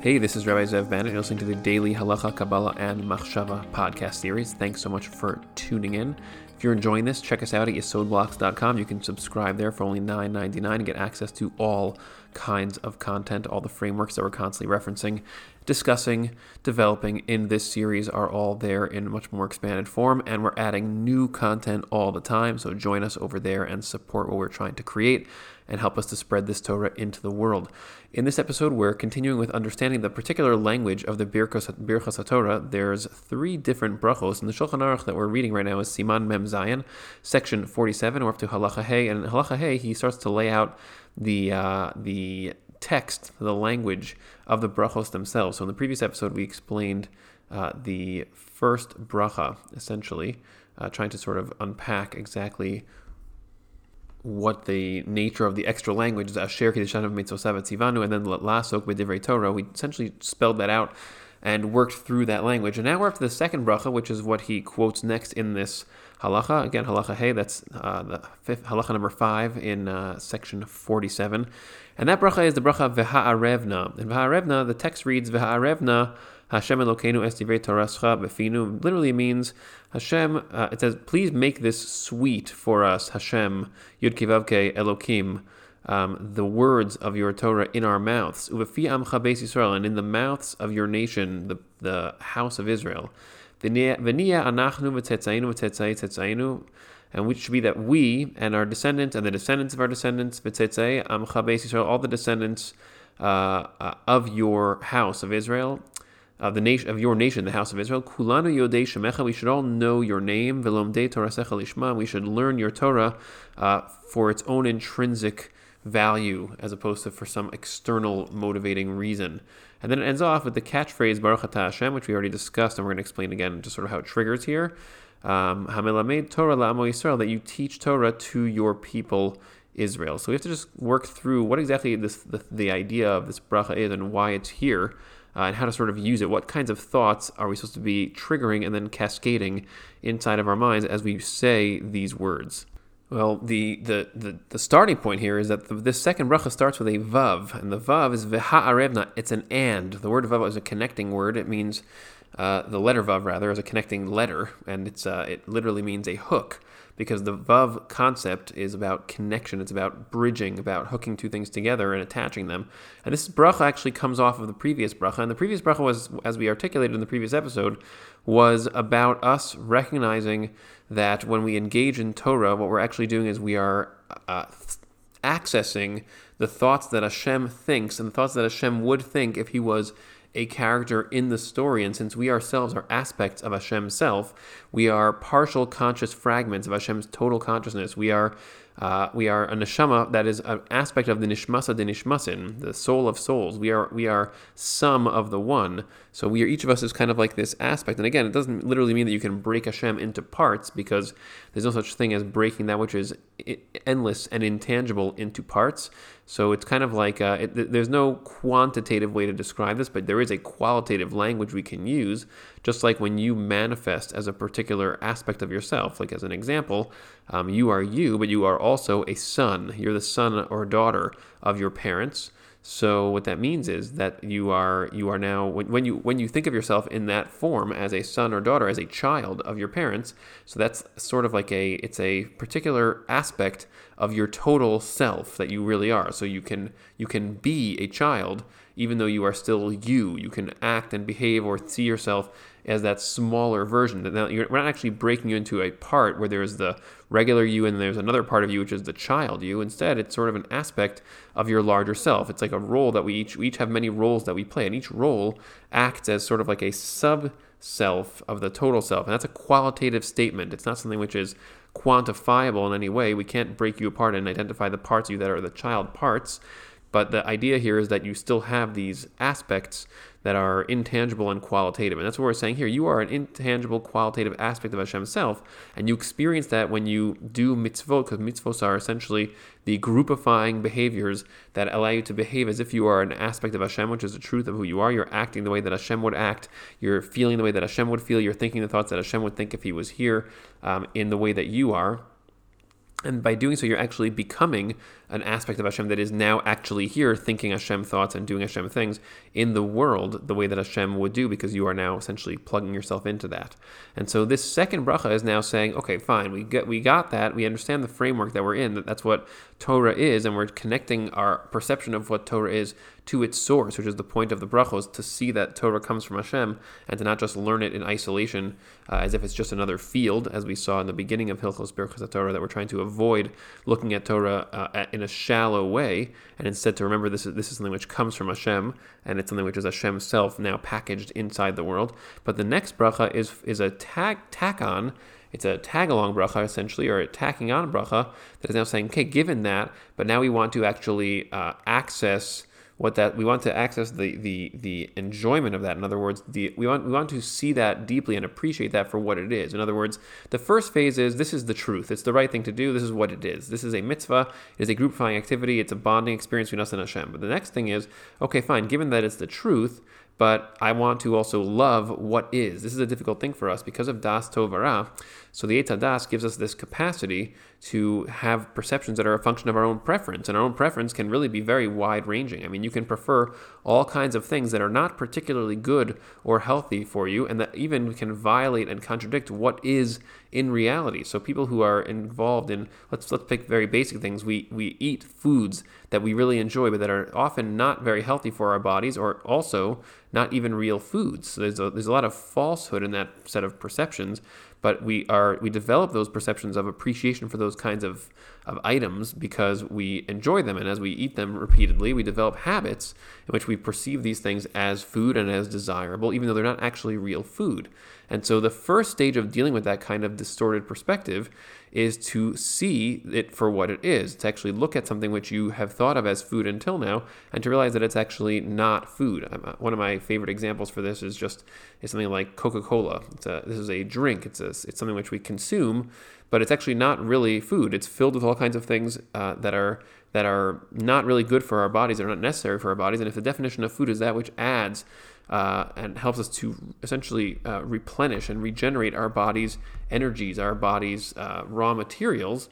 Hey, this is Rabbi Zev Bennett. You're listening to the daily Halacha, Kabbalah, and Machshava podcast series. Thanks so much for tuning in. If you're enjoying this, check us out at yesodblocks.com. You can subscribe there for only $9.99 and get access to all kinds of content. All the frameworks that we're constantly referencing, discussing, developing in this series are all there in much more expanded form, and we're adding new content all the time. So join us over there and support what we're trying to create and help us to spread this Torah into the world. In this episode, we're continuing with understanding the particular language of the Birchos, Birchos. There's three different brachos, and the Shulchan Aruch that we're reading right now is Siman Mem Zayin, section 47. We're up to Halacha Hey, and in Halacha Hey, he starts to lay out the uh, the text, the language of the brachos themselves. So in the previous episode, we explained uh, the first bracha, essentially, uh, trying to sort of unpack exactly what the nature of the extra language is, Asher Kiddushan Mitzvosav Tzivanu, and then the Lasok B'divrei Torah. We essentially spelled that out and worked through that language. And now we're up to the second bracha, which is what he quotes next in this halacha. Again, halacha hey, that's uh, the fifth halacha number five in uh, section 47. And that bracha is the bracha V'ha'arevna. And V'ha'arevna, the text reads V'ha'arevna Hashem Elokeinu Es Divrei Torascha Befinu. Literally means Hashem, uh, it says, please make this sweet for us, Hashem, Yud Key Vav Key Elokim, um, the words of your Torah in our mouths, Uvefi Amcha Beis Yisrael, and in the mouths of your nation, the, the house of Israel. And which should be that we and our descendants and the descendants of our descendants, Amcha Beis Yisrael, all the descendants uh, uh, of your house of Israel, of the nation of your nation, the house of Israel. Kulanu yodei shemecha. We should all know your name. Velomdei Torasecha lishma. We should learn your Torah uh, for its own intrinsic value, as opposed to for some external motivating reason. And then it ends off with the catchphrase Baruch Hashem, which we already discussed, and we're going to explain again just sort of how it triggers here. Um, Hamelamed Torah la'amo Yisrael, that you teach Torah to your people. Israel. So we have to just work through what exactly this the, the idea of this bracha is and why it's here uh, and how to sort of use it. What kinds of thoughts are we supposed to be triggering and then cascading inside of our minds as we say these words? Well, the, the, the, the starting point here is that the, this second bracha starts with a vav, and the vav is v'ha'arevna. It's an and. The word vav is a connecting word. It means uh, the letter vav rather is a connecting letter, and it's uh, it literally means a hook because the Vav concept is about connection. It's about bridging, about hooking two things together and attaching them. And this bracha actually comes off of the previous bracha. And the previous bracha was, as we articulated in the previous episode, was about us recognizing that when we engage in Torah, what we're actually doing is we are uh, accessing the thoughts that Hashem thinks and the thoughts that Hashem would think if he was a character in the story. And since we ourselves are aspects of Hashem's self, we are partial conscious fragments of Hashem's total consciousness. We are uh, we are a neshama that is an aspect of the nishmasa de nishmasin, the soul of souls. We are we are some of the one. So we are each of us is kind of like this aspect. And again, it doesn't literally mean that you can break Hashem into parts because there's no such thing as breaking that which is endless and intangible into parts. So it's kind of like uh, it, there's no quantitative way to describe this, but there is a qualitative language we can use. Just like when you manifest as a particular aspect of yourself, like as an example, um, you are you, but you are also a son. You're the son or daughter of your parents. So what that means is that you are you are now when, when you when you think of yourself in that form as a son or daughter as a child of your parents. So that's sort of like a it's a particular aspect of your total self that you really are. So you can you can be a child even though you are still you. You can act and behave or see yourself as that smaller version. Now, we're not actually breaking you into a part where there's the regular you and there's another part of you, which is the child you. Instead, it's sort of an aspect of your larger self. It's like a role that we each, we each have many roles that we play, and each role acts as sort of like a sub self of the total self. And that's a qualitative statement. It's not something which is quantifiable in any way. We can't break you apart and identify the parts of you that are the child parts. But the idea here is that you still have these aspects that are intangible and qualitative. And that's what we're saying here. You are an intangible, qualitative aspect of Hashem's self, and you experience that when you do mitzvot, because mitzvot are essentially the groupifying behaviors that allow you to behave as if you are an aspect of Hashem, which is the truth of who you are. You're acting the way that Hashem would act. You're feeling the way that Hashem would feel. You're thinking the thoughts that Hashem would think if He was here um, in the way that you are. And by doing so, you're actually becoming an aspect of Hashem that is now actually here, thinking Hashem thoughts and doing Hashem things in the world the way that Hashem would do, because you are now essentially plugging yourself into that. And so this second bracha is now saying, okay, fine, we get we got that, we understand the framework that we're in, that that's what Torah is, and we're connecting our perception of what Torah is to its source, which is the point of the brachos, to see that Torah comes from Hashem and to not just learn it in isolation uh, as if it's just another field, as we saw in the beginning of Hilchos Birchas Torah, that we're trying to avoid looking at Torah uh, in a shallow way, and instead to remember this is this is something which comes from Hashem, and it's something which is Hashem's self now packaged inside the world. But the next bracha is is a tag tack on it's a tag along bracha essentially, or a tacking on bracha that is now saying, okay, given that, but now we want to actually uh, access what that we want to access the the the enjoyment of that. In other words, the we want we want to see that deeply and appreciate that for what it is. In other words, the first phase is this is the truth. It's the right thing to do. This is what it is. This is a mitzvah. It is a groupifying activity. It's a bonding experience between us and Hashem. But the next thing is okay, fine. Given that it's the truth, but I want to also love what is. This is a difficult thing for us because of Das Tovara. So the Eta Das gives us this capacity to have perceptions that are a function of our own preference. And our own preference can really be very wide ranging. I mean, you can prefer all kinds of things that are not particularly good or healthy for you, and that even can violate and contradict what is in reality. So people who are involved in let's let's pick very basic things. We we eat foods that we really enjoy, but that are often not very healthy for our bodies, or also not even real foods. So there's a, there's a lot of falsehood in that set of perceptions but we are we develop those perceptions of appreciation for those kinds of, of items because we enjoy them and as we eat them repeatedly we develop habits in which we perceive these things as food and as desirable even though they're not actually real food and so the first stage of dealing with that kind of distorted perspective is to see it for what it is, to actually look at something which you have thought of as food until now, and to realize that it's actually not food. Uh, one of my favorite examples for this is just is something like Coca-Cola. this is a drink. It's a, it's something which we consume, but it's actually not really food. It's filled with all kinds of things uh, that are that are not really good for our bodies. They're not necessary for our bodies. And if the definition of food is that which adds uh, and helps us to essentially uh, replenish and regenerate our body's energies, our body's uh, raw materials.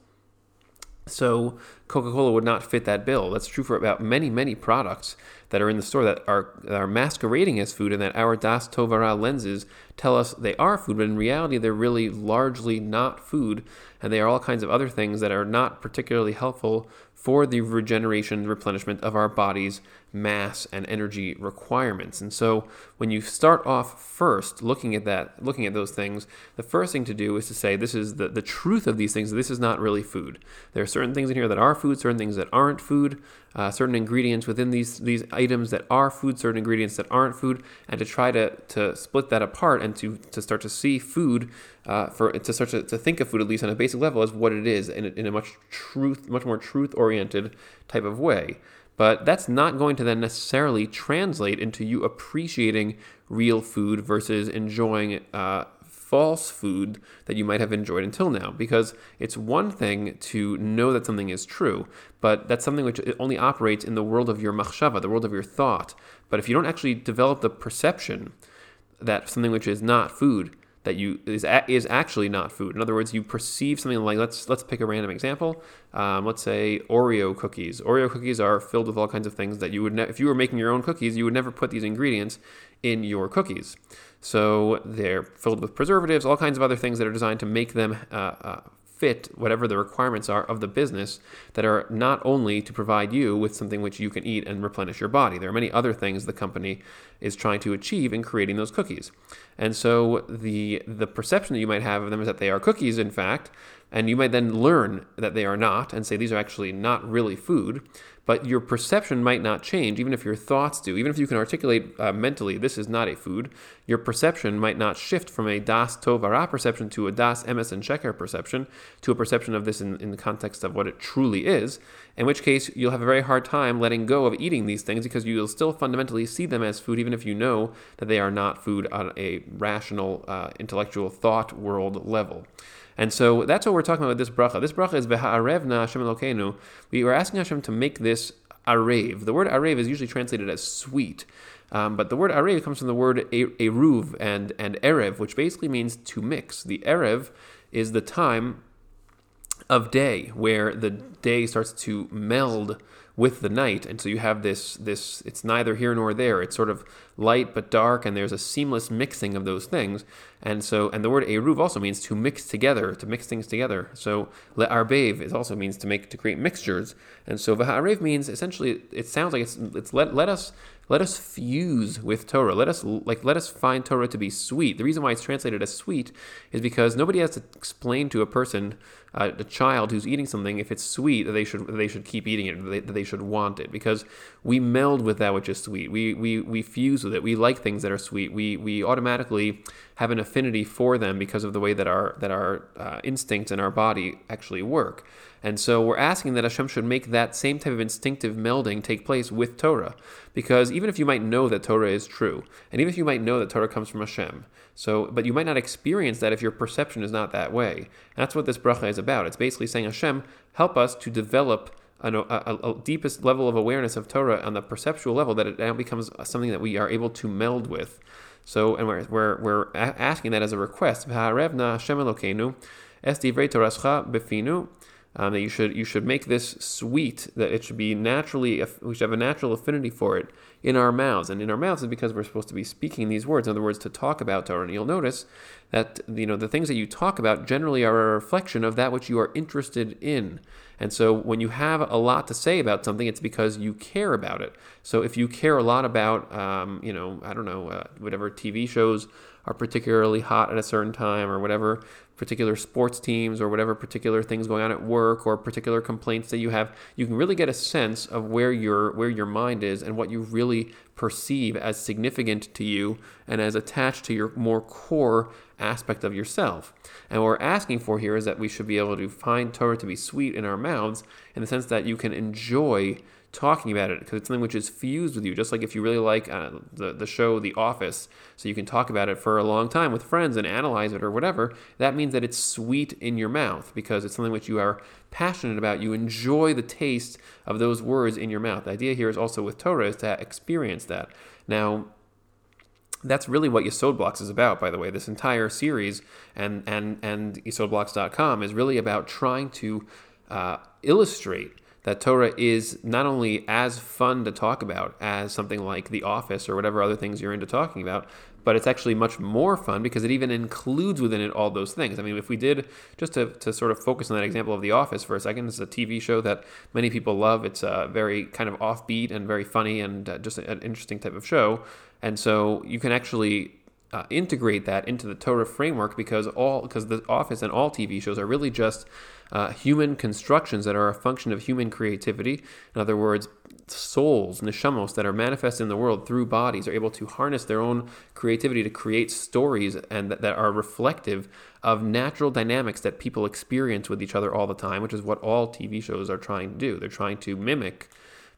So Coca Cola would not fit that bill. That's true for about many, many products that are in the store that are, that are masquerading as food and that our Das Tovara lenses tell us they are food, but in reality, they're really largely not food. And they are all kinds of other things that are not particularly helpful for the regeneration, replenishment of our body's mass and energy requirements. And so when you start off first looking at that, looking at those things, the first thing to do is to say this is the, the truth of these things. This is not really food. There are certain things in here that are food, certain things that aren't food, uh, certain ingredients within these these items that are food, certain ingredients that aren't food, and to try to, to split that apart and to, to start to see food uh, for to start to, to think of food at least on a basic level as what it is in a, in a much truth much more truth oriented type of way. But that's not going to then necessarily translate into you appreciating real food versus enjoying uh, false food that you might have enjoyed until now. Because it's one thing to know that something is true, but that's something which only operates in the world of your machshava, the world of your thought. But if you don't actually develop the perception that something which is not food that you is is actually not food. In other words, you perceive something like let's let's pick a random example. Um, let's say Oreo cookies. Oreo cookies are filled with all kinds of things that you would ne- if you were making your own cookies, you would never put these ingredients in your cookies. So they're filled with preservatives, all kinds of other things that are designed to make them uh, uh, fit whatever the requirements are of the business that are not only to provide you with something which you can eat and replenish your body. There are many other things the company is trying to achieve in creating those cookies. And so the the perception that you might have of them is that they are cookies in fact, and you might then learn that they are not and say these are actually not really food but your perception might not change, even if your thoughts do. Even if you can articulate uh, mentally, this is not a food, your perception might not shift from a das tovara perception to a das emes and sheker perception, to a perception of this in, in the context of what it truly is, in which case you'll have a very hard time letting go of eating these things because you'll still fundamentally see them as food, even if you know that they are not food on a rational, uh, intellectual thought world level. And so that's what we're talking about with this bracha. This bracha is Beha'arevna Hashem Elokeinu. We were asking Hashem to make this arev. The word arev is usually translated as sweet. Um, but the word arev comes from the word eruv and, and erev, which basically means to mix. The erev is the time of day, where the day starts to meld with the night, and so you have this this it's neither here nor there. It's sort of light but dark, and there's a seamless mixing of those things. And so, and the word eruv also means to mix together, to mix things together. So le'arbev is also means to make to create mixtures. And so v'ha'arev means essentially it sounds like it's it's let let us let us fuse with Torah. Let us like let us find Torah to be sweet. The reason why it's translated as sweet is because nobody has to explain to a person, uh, a child who's eating something, if it's sweet that they should that they should keep eating it, that they, that they should want it, because we meld with that which is sweet. We we we fuse with it. We like things that are sweet. We we automatically have an affinity for them because of the way that our that our uh, instincts in our body actually work. And so we're asking that Hashem should make that same type of instinctive melding take place with Torah. Because even if you might know that Torah is true, and even if you might know that Torah comes from Hashem, so but you might not experience that if your perception is not that way. And that's what this bracha is about. It's basically saying, Hashem, help us to develop a, a, deepest level of awareness of Torah on the perceptual level that it now becomes something that we are able to meld with. So, and we're, we're, we're asking that as a request. Um, that you should you should make this sweet that it should be naturally we should have a natural affinity for it in our mouths. And in our mouths is because we're supposed to be speaking these words. In other words to talk about Torah. And you'll notice that you know the things that you talk about generally are a reflection of that which you are interested in and so when you have a lot to say about something it's because you care about it. So if you care a lot about um, you know I don't know uh, whatever TV shows are particularly hot at a certain time or whatever particular sports teams or whatever particular things going on at work or particular complaints that you have you can really get a sense of where your where your mind is and what you really perceive as significant to you and as attached to your more core aspect of yourself and what we're asking for here is that we should be able to find torah to be sweet in our mouths in the sense that you can enjoy talking about it because it's something which is fused with you. Just like if you really like uh, the the show The Office, so you can talk about it for a long time with friends and analyze it or whatever. That means that it's sweet in your mouth because it's something which you are passionate about. You enjoy the taste of those words in your mouth. The idea here is also with Torah is to experience that. Now, that's really what Yesod Blocks is about, by the way. This entire series and and and YesodBlocks.com is really about trying to uh, illustrate that Torah is not only as fun to talk about as something like The Office or whatever other things you're into talking about, but it's actually much more fun because it even includes within it all those things. I mean, if we did, just to, to sort of focus on that example of The Office for a second, it's a TV show that many people love. It's a very kind of offbeat and very funny and uh, just an interesting type of show. And so you can actually uh, integrate that into the Torah framework because all because the Office and all TV shows are really just uh, human constructions that are a function of human creativity. In other words, souls, neshamos that are manifest in the world through bodies are able to harness their own creativity to create stories and that, that are reflective of natural dynamics that people experience with each other all the time, which is what all TV shows are trying to do. They're trying to mimic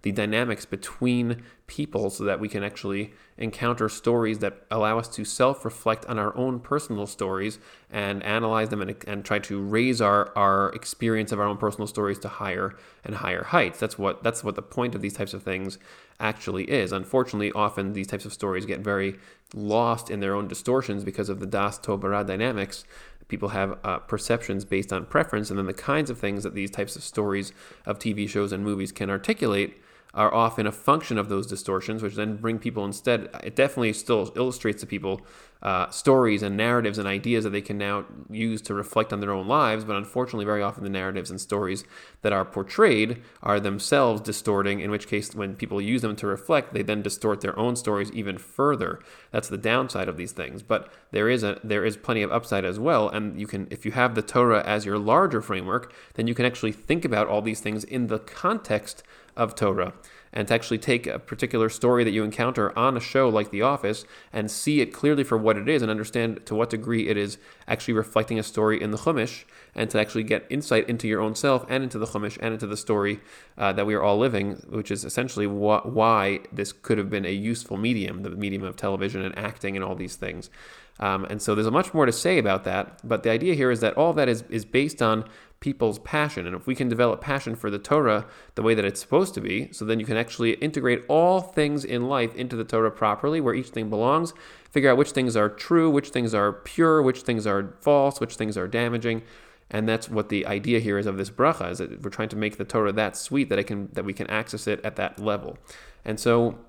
the dynamics between people so that we can actually encounter stories that allow us to self reflect on our own personal stories and analyze them and, and try to raise our, our experience of our own personal stories to higher and higher heights. That's what that's what the point of these types of things actually is. Unfortunately, often these types of stories get very lost in their own distortions because of the Das Tovara dynamics people have uh, perceptions based on preference, and then the kinds of things that these types of stories of TV shows and movies can articulate are often a function of those distortions, which then bring people instead. It definitely still illustrates to people uh, stories and narratives and ideas that they can now use to reflect on their own lives. But unfortunately, very often the narratives and stories that are portrayed are themselves distorting, in which case, when people use them to reflect, they then distort their own stories even further. That's the downside of these things. But there is a there is plenty of upside as well. And you can, if you have the Torah as your larger framework, then you can actually think about all these things in the context of Torah and to actually take a particular story that you encounter on a show like The Office and see it clearly for what it is and understand to what degree it is actually reflecting a story in the Chumash and to actually get insight into your own self and into the Chumash and into the story uh, that we are all living, which is essentially wh- why this could have been a useful medium, the medium of television and acting and all these things. Um, and so there's much more to say about that, but the idea here is that all that is, is based on people's passion. And if we can develop passion for the Torah the way that it's supposed to be, so then you can actually integrate all things in life into the Torah properly, where each thing belongs, figure out which things are true, which things are pure, which things are false, which things are damaging. And that's what the idea here is of this bracha is that we're trying to make the Torah that sweet that it can that we can access it at that level. And so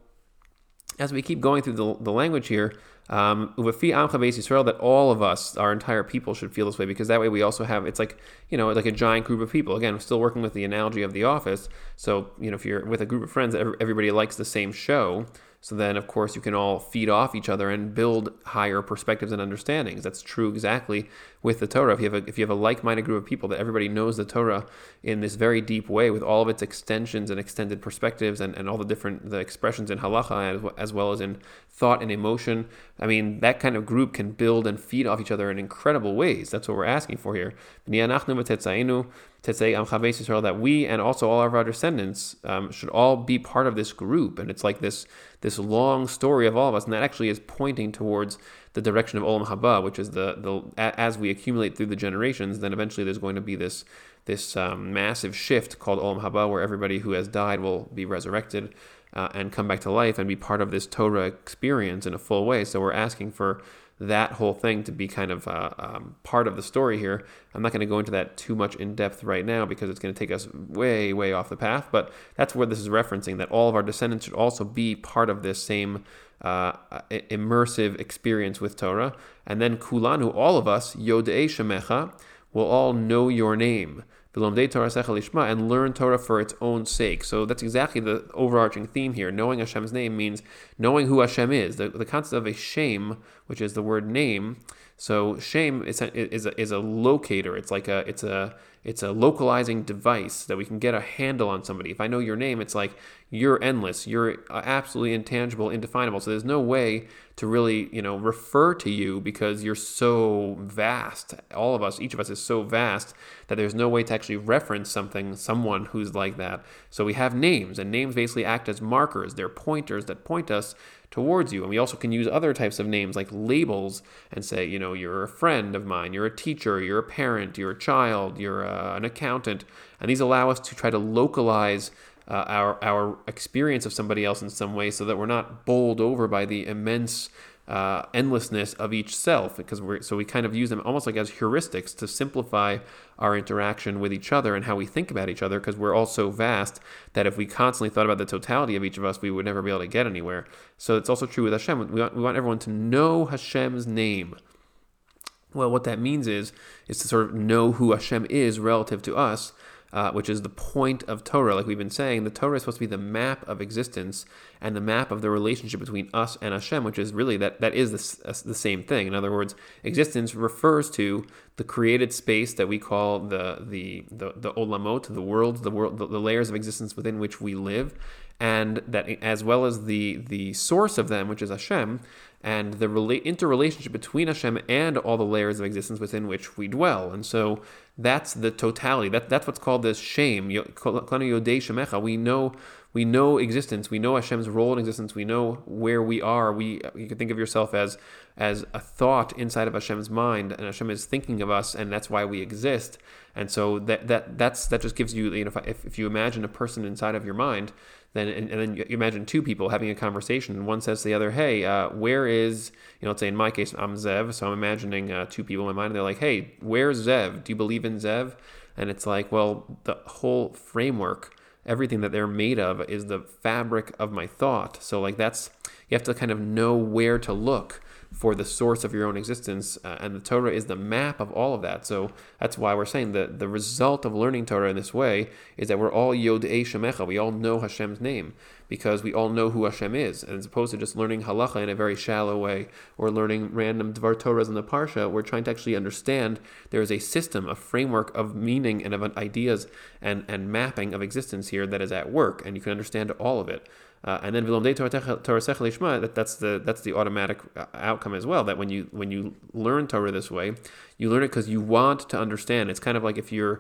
as we keep going through the, the language here, um, that all of us, our entire people, should feel this way because that way we also have it's like you know like a giant group of people. Again, I'm still working with the analogy of the office. So you know if you're with a group of friends, everybody likes the same show. So then, of course, you can all feed off each other and build higher perspectives and understandings. That's true exactly with the Torah. If you have a, if you have a like-minded group of people that everybody knows the Torah in this very deep way, with all of its extensions and extended perspectives and, and all the different the expressions in halacha as, as well as in thought and emotion, I mean, that kind of group can build and feed off each other in incredible ways. That's what we're asking for here that we and also all of our descendants um, should all be part of this group. And it's like this this long story of all of us, and that actually is pointing towards the direction of Olam Haba, which is the the as we accumulate through the generations, then eventually there's going to be this this um, massive shift called Olam Haba, where everybody who has died will be resurrected. Uh, and come back to life and be part of this Torah experience in a full way. So we're asking for that whole thing to be kind of uh, um, part of the story here. I'm not going to go into that too much in depth right now because it's going to take us way, way off the path. But that's where this is referencing that all of our descendants should also be part of this same uh, immersive experience with Torah. And then Kulanu, all of us, Yodei Shemecha, will all know your name and learn Torah for its own sake. So that's exactly the overarching theme here. Knowing Hashem's name means knowing who Hashem is. The, the concept of a shem, which is the word name. So shem is a, is a, is a locator. It's like a it's a it's a localizing device that we can get a handle on somebody. If I know your name, it's like you're endless, you're absolutely intangible, indefinable. So there's no way to really, you know, refer to you because you're so vast. All of us, each of us is so vast that there's no way to actually reference something, someone who's like that. So we have names, and names basically act as markers. They're pointers that point us towards you. And we also can use other types of names like labels and say, you know, you're a friend of mine, you're a teacher, you're a parent, you're a child, you're uh, an accountant. And these allow us to try to localize uh, our, our experience of somebody else in some way so that we're not bowled over by the immense uh, endlessness of each self because we're so we kind of use them almost like as heuristics to simplify our interaction with each other and how we think about each other because we're all so vast that if we constantly thought about the totality of each of us we would never be able to get anywhere. So it's also true with Hashem. We want, we want everyone to know Hashem's name. Well what that means is is to sort of know who Hashem is relative to us uh, which is the point of Torah. Like we've been saying, the Torah is supposed to be the map of existence and the map of the relationship between us and Hashem, which is really that that is the, uh, the same thing. In other words, existence refers to the created space that we call the the the, the olamot, the world, the world, the, the layers of existence within which we live, and that as well as the the source of them, which is Hashem and the interrelationship between Hashem and all the layers of existence within which we dwell. And so that's the totality. That, that's what's called this shem. We know we know existence. We know Hashem's role in existence. We know where we are. We you can think of yourself as as a thought inside of Hashem's mind, and Hashem is thinking of us, and that's why we exist. And so that that that's that just gives you you know if, if you imagine a person inside of your mind, then and, and, then you imagine two people having a conversation and one says to the other hey uh, where is you know let's say in my case i'm zev so i'm imagining uh, two people in my mind and they're like hey where's zev? Do you believe in zev? And it's like well the whole framework everything that they're made of is the fabric of my thought. So like that's you have to kind of know where to look for the source of your own existence. Uh, and the Torah is the map of all of that. So that's why we're saying that the result of learning Torah in this way is that we're all Yodei Shemecha. We all know Hashem's name because we all know who Hashem is. And as opposed to just learning halacha in a very shallow way or learning random Dvar Torahs in the Parsha, we're trying to actually understand there is a system, a framework of meaning and of ideas and, and mapping of existence here that is at work. And you can understand all of it. Uh, and then Torah that that's the that's the automatic uh, outcome as well. That when you when you learn Torah this way, you learn it because you want to understand. It's kind of like if you're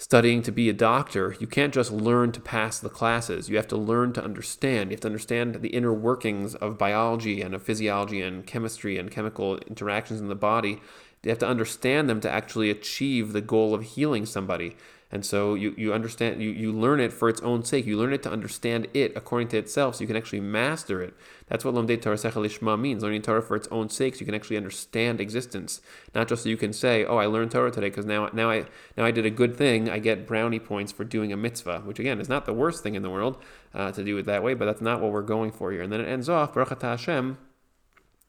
studying to be a doctor, you can't just learn to pass the classes. You have to learn to understand. You have to understand the inner workings of biology and of physiology and chemistry and chemical interactions in the body. You have to understand them to actually achieve the goal of healing somebody. And so you, you understand, you, you learn it for its own sake. You learn it to understand it according to itself so you can actually master it. That's what Lomdei Torasecha Lishma means, learning Torah for its own sake so you can actually understand existence. Not just so you can say, oh, I learned Torah today because now, now, I, now I did a good thing, I get brownie points for doing a mitzvah, which again is not the worst thing in the world uh, to do it that way, but that's not what we're going for here. And then it ends off, Baruch Hashem,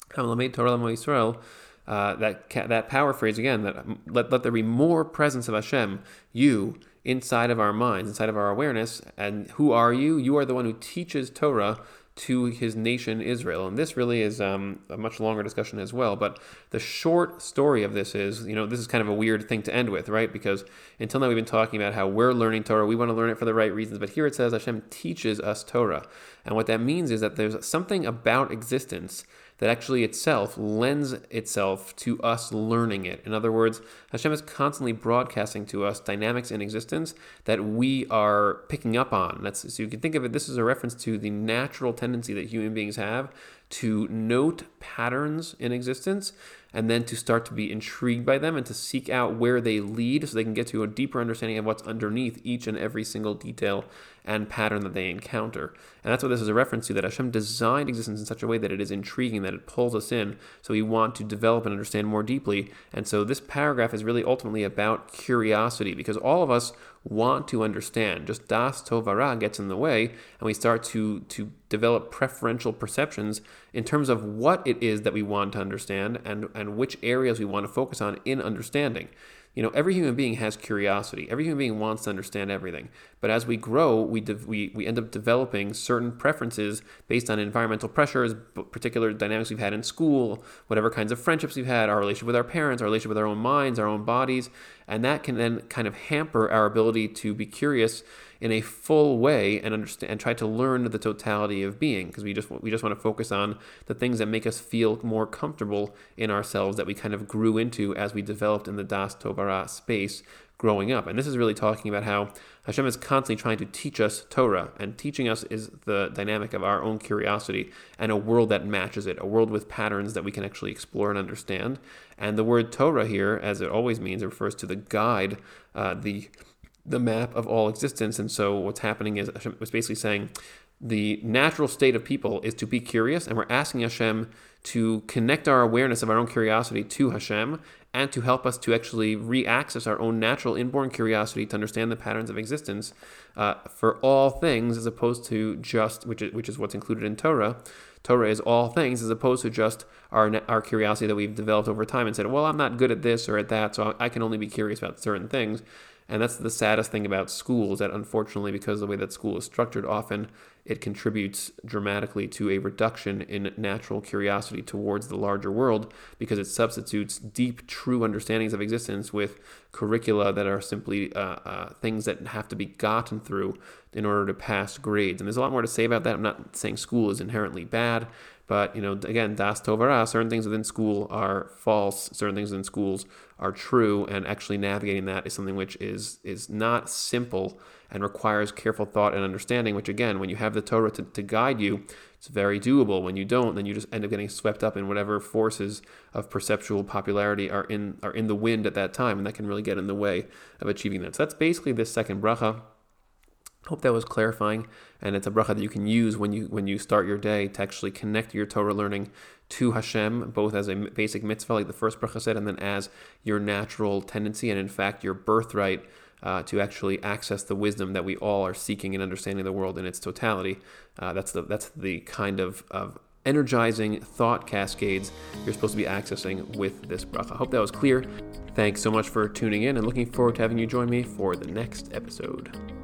Torah Israel, uh, that that power phrase again that let, let there be more presence of Hashem, you inside of our minds, inside of our awareness. And who are you? You are the one who teaches Torah to his nation Israel. And this really is um, a much longer discussion as well. But the short story of this is, you know, this is kind of a weird thing to end with, right? Because until now we've been talking about how we're learning Torah, we want to learn it for the right reasons. But here it says Hashem teaches us Torah. And what that means is that there's something about existence that actually itself lends itself to us learning it. In other words, Hashem is constantly broadcasting to us dynamics in existence that we are picking up on. That's so you can think of it. This is a reference to the natural tendency that human beings have to note patterns in existence and then to start to be intrigued by them and to seek out where they lead so they can get to a deeper understanding of what's underneath each and every single detail and pattern that they encounter. And that's what this is a reference to that Hashem designed existence in such a way that it is intriguing, that it pulls us in. So we want to develop and understand more deeply. And so this paragraph is really ultimately about curiosity because all of us want to understand. Just das tovara gets in the way, and we start to to develop preferential perceptions in terms of what it is that we want to understand and and which areas we want to focus on in understanding you know, every human being has curiosity. Every human being wants to understand everything. But as we grow, we, de- we, we end up developing certain preferences based on environmental pressures, particular dynamics we've had in school, whatever kinds of friendships we've had, our relationship with our parents, our relationship with our own minds, our own bodies. And that can then kind of hamper our ability to be curious in a full way and understand and try to learn the totality of being because we just we just want to focus on the things that make us feel more comfortable in ourselves that we kind of grew into as we developed in the Das Tovara space growing up. And this is really talking about how Hashem is constantly trying to teach us Torah, and teaching us is the dynamic of our own curiosity and a world that matches it, a world with patterns that we can actually explore and understand. And the word Torah here, as it always means, it refers to the guide, uh, the the map of all existence. And so what's happening is Hashem was basically saying the natural state of people is to be curious, and we're asking Hashem to connect our awareness of our own curiosity to Hashem and to help us to actually re-access our own natural inborn curiosity to understand the patterns of existence uh, for all things as opposed to just which is, which is what's included in Torah. Torah is all things as opposed to just our our curiosity that we've developed over time and said, well, I'm not good at this or at that, so I can only be curious about certain things. And that's the saddest thing about schools that unfortunately, because of the way that school is structured, often it contributes dramatically to a reduction in natural curiosity towards the larger world because it substitutes deep, true understandings of existence with curricula that are simply uh, uh, things that have to be gotten through in order to pass grades. And there's a lot more to say about that. I'm not saying school is inherently bad. But you know, again, das tovara. Certain things within school are false. Certain things in schools are true, and actually navigating that is something which is is not simple and requires careful thought and understanding. Which again, when you have the Torah to, to guide you, it's very doable. When you don't, then you just end up getting swept up in whatever forces of perceptual popularity are in are in the wind at that time, and that can really get in the way of achieving that. So that's basically this second bracha. Hope that was clarifying, and it's a bracha that you can use when you when you start your day to actually connect your Torah learning to Hashem, both as a basic mitzvah, like the first bracha said, and then as your natural tendency, and in fact your birthright uh, to actually access the wisdom that we all are seeking in understanding the world in its totality. Uh, that's the that's the kind of, of energizing thought cascades you're supposed to be accessing with this bracha. I hope that was clear. Thanks so much for tuning in, and looking forward to having you join me for the next episode.